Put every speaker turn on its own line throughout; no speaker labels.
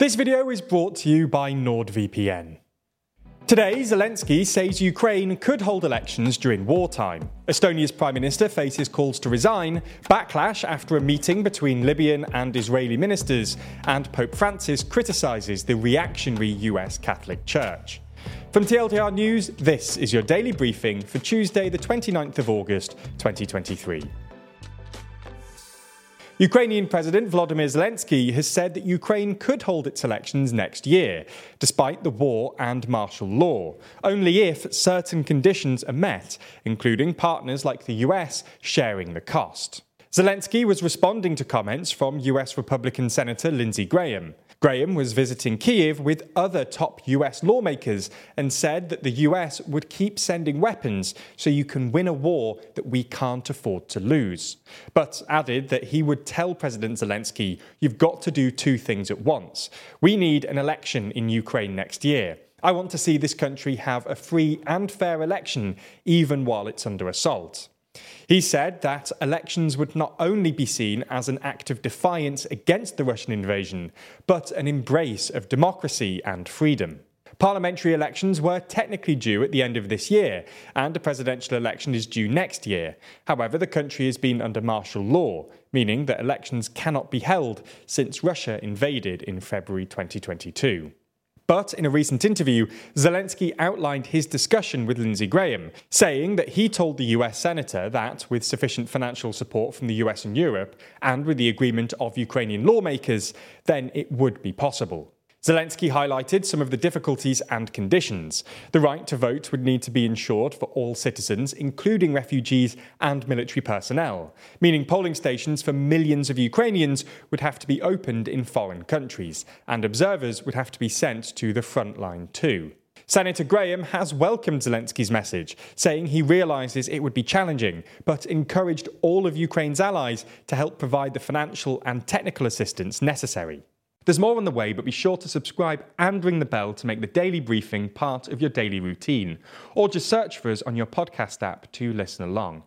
This video is brought to you by NordVPN. Today, Zelensky says Ukraine could hold elections during wartime. Estonia's Prime Minister faces calls to resign, backlash after a meeting between Libyan and Israeli ministers, and Pope Francis criticises the reactionary US Catholic Church. From TLDR News, this is your daily briefing for Tuesday, the 29th of August, 2023. Ukrainian President Volodymyr Zelensky has said that Ukraine could hold its elections next year, despite the war and martial law, only if certain conditions are met, including partners like the US sharing the cost. Zelensky was responding to comments from US Republican Senator Lindsey Graham. Graham was visiting Kiev with other top US lawmakers and said that the US would keep sending weapons so you can win a war that we can't afford to lose. But added that he would tell President Zelensky, you've got to do two things at once. We need an election in Ukraine next year. I want to see this country have a free and fair election, even while it's under assault. He said that elections would not only be seen as an act of defiance against the Russian invasion, but an embrace of democracy and freedom. Parliamentary elections were technically due at the end of this year, and a presidential election is due next year. However, the country has been under martial law, meaning that elections cannot be held since Russia invaded in February 2022. But in a recent interview, Zelensky outlined his discussion with Lindsey Graham, saying that he told the US senator that, with sufficient financial support from the US and Europe, and with the agreement of Ukrainian lawmakers, then it would be possible. Zelensky highlighted some of the difficulties and conditions. The right to vote would need to be ensured for all citizens, including refugees and military personnel, meaning polling stations for millions of Ukrainians would have to be opened in foreign countries, and observers would have to be sent to the front line too. Senator Graham has welcomed Zelensky's message, saying he realises it would be challenging, but encouraged all of Ukraine's allies to help provide the financial and technical assistance necessary. There's more on the way, but be sure to subscribe and ring the bell to make the daily briefing part of your daily routine, or just search for us on your podcast app to listen along.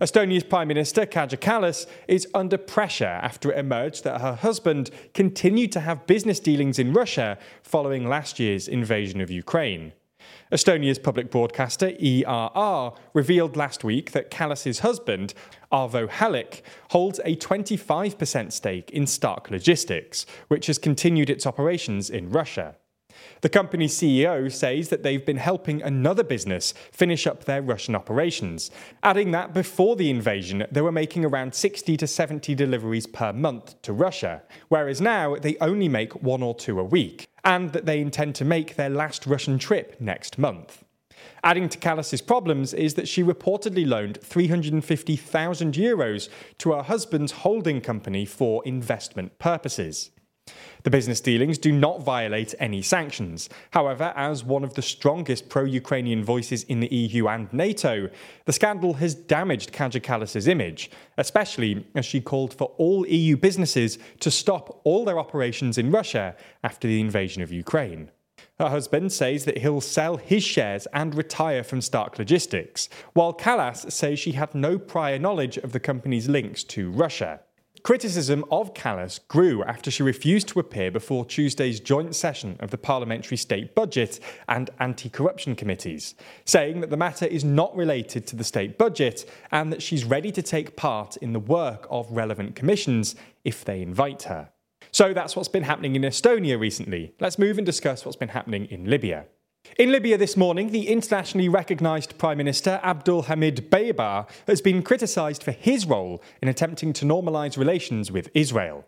Estonia's Prime Minister Kaja Kallas is under pressure after it emerged that her husband continued to have business dealings in Russia following last year's invasion of Ukraine. Estonia's public broadcaster ERR revealed last week that Kallas's husband, Arvo Hallik, holds a 25% stake in Stark Logistics, which has continued its operations in Russia. The company's CEO says that they've been helping another business finish up their Russian operations, adding that before the invasion, they were making around 60 to 70 deliveries per month to Russia, whereas now they only make one or two a week, and that they intend to make their last Russian trip next month. Adding to Kallas's problems is that she reportedly loaned 350,000 euros to her husband's holding company for investment purposes. The business dealings do not violate any sanctions. However, as one of the strongest pro Ukrainian voices in the EU and NATO, the scandal has damaged Kaja Kallas' image, especially as she called for all EU businesses to stop all their operations in Russia after the invasion of Ukraine. Her husband says that he'll sell his shares and retire from Stark Logistics, while Kallas says she had no prior knowledge of the company's links to Russia. Criticism of Kallas grew after she refused to appear before Tuesday's joint session of the Parliamentary State Budget and Anti Corruption Committees, saying that the matter is not related to the state budget and that she's ready to take part in the work of relevant commissions if they invite her. So that's what's been happening in Estonia recently. Let's move and discuss what's been happening in Libya. In Libya this morning, the internationally recognised Prime Minister Abdul Hamid Dbeibah has been criticised for his role in attempting to normalise relations with Israel.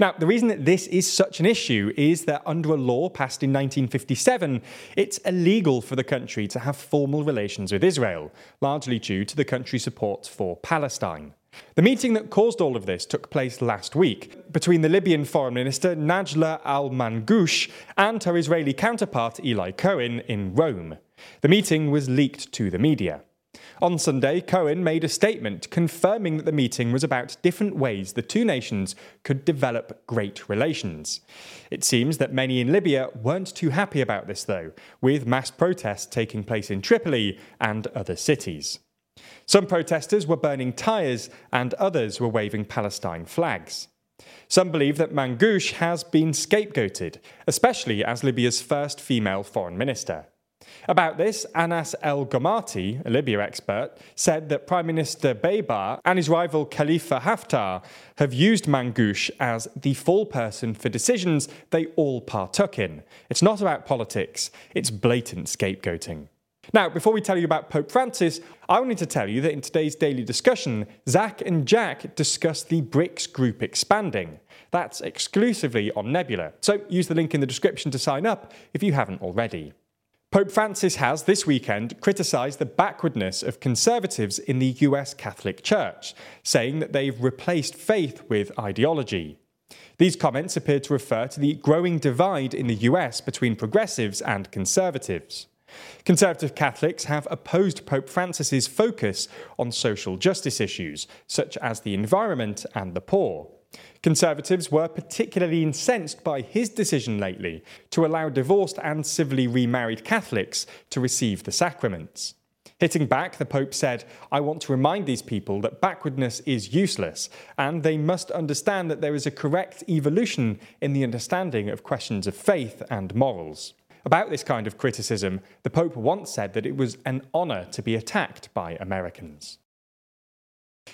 Now, the reason that this is such an issue is that under a law passed in 1957, it's illegal for the country to have formal relations with Israel, largely due to the country's support for Palestine. The meeting that caused all of this took place last week between the Libyan Foreign Minister Najla al Mangush and her Israeli counterpart Eli Cohen in Rome. The meeting was leaked to the media. On Sunday, Cohen made a statement confirming that the meeting was about different ways the two nations could develop great relations. It seems that many in Libya weren't too happy about this, though, with mass protests taking place in Tripoli and other cities. Some protesters were burning tyres and others were waving Palestine flags. Some believe that Mangouche has been scapegoated, especially as Libya's first female foreign minister. About this, Anas El Gomati, a Libya expert, said that Prime Minister Dbeibah and his rival Khalifa Haftar have used Mangouche as the fall person for decisions they all partook in. It's not about politics, it's blatant scapegoating. Now, before we tell you about Pope Francis, I wanted to tell you that in today's daily discussion, Zach and Jack discuss the BRICS group expanding. That's exclusively on Nebula, so use the link in the description to sign up if you haven't already. Pope Francis has this weekend criticised the backwardness of conservatives in the US Catholic Church, saying that they've replaced faith with ideology. These comments appear to refer to the growing divide in the US between progressives and conservatives. Conservative Catholics have opposed Pope Francis's focus on social justice issues, such as the environment and the poor. Conservatives were particularly incensed by his decision lately to allow divorced and civilly remarried Catholics to receive the sacraments. Hitting back, the Pope said, I want to remind these people that backwardness is useless, and they must understand that there is a correct evolution in the understanding of questions of faith and morals. About this kind of criticism, the Pope once said that it was an honour to be attacked by Americans.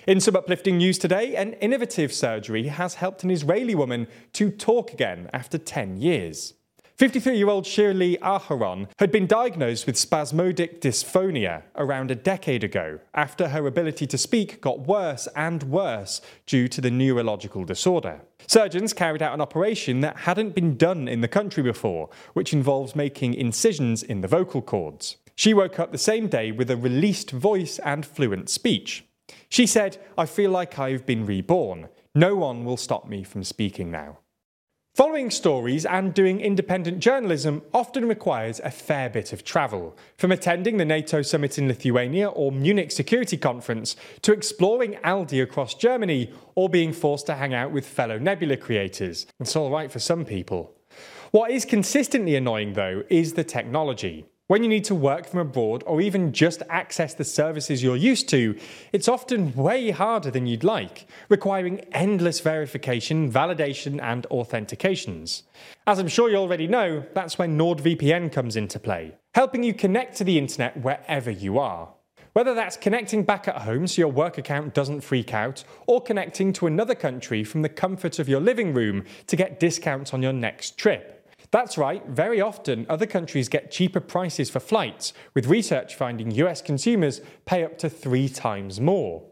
In some uplifting news today, an innovative surgery has helped an Israeli woman to talk again after 10 years. 53 year old Shirley Aharon had been diagnosed with spasmodic dysphonia around a decade ago after her ability to speak got worse and worse due to the neurological disorder. Surgeons carried out an operation that hadn't been done in the country before, which involves making incisions in the vocal cords. She woke up the same day with a released voice and fluent speech. She said, I feel like I've been reborn. No one will stop me from speaking now. Following stories and doing independent journalism often requires a fair bit of travel, from attending the NATO summit in Lithuania or Munich Security Conference to exploring Aldi across Germany or being forced to hang out with fellow Nebula creators. It's all right for some people. What is consistently annoying, though, is the technology. When you need to work from abroad or even just access the services you're used to, it's often way harder than you'd like, requiring endless verification, validation, and authentications. As I'm sure you already know, that's when NordVPN comes into play, helping you connect to the internet wherever you are. Whether that's connecting back at home so your work account doesn't freak out, or connecting to another country from the comfort of your living room to get discounts on your next trip. That's right, very often other countries get cheaper prices for flights, with research finding US consumers pay up to three times more.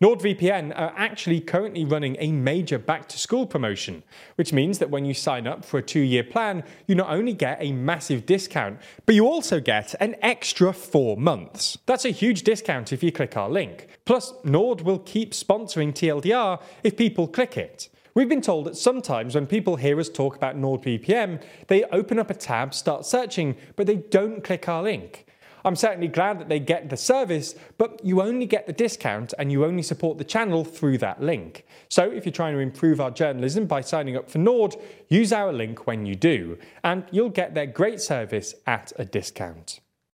NordVPN are actually currently running a major back to school promotion, which means that when you sign up for a two year plan, you not only get a massive discount, but you also get an extra four months. That's a huge discount if you click our link. Plus, Nord will keep sponsoring TLDR if people click it. We've been told that sometimes when people hear us talk about NordVPN, they open up a tab, start searching, but they don't click our link. I'm certainly glad that they get the service, but you only get the discount and you only support the channel through that link. So if you're trying to improve our journalism by signing up for Nord, use our link when you do, and you'll get their great service at a discount.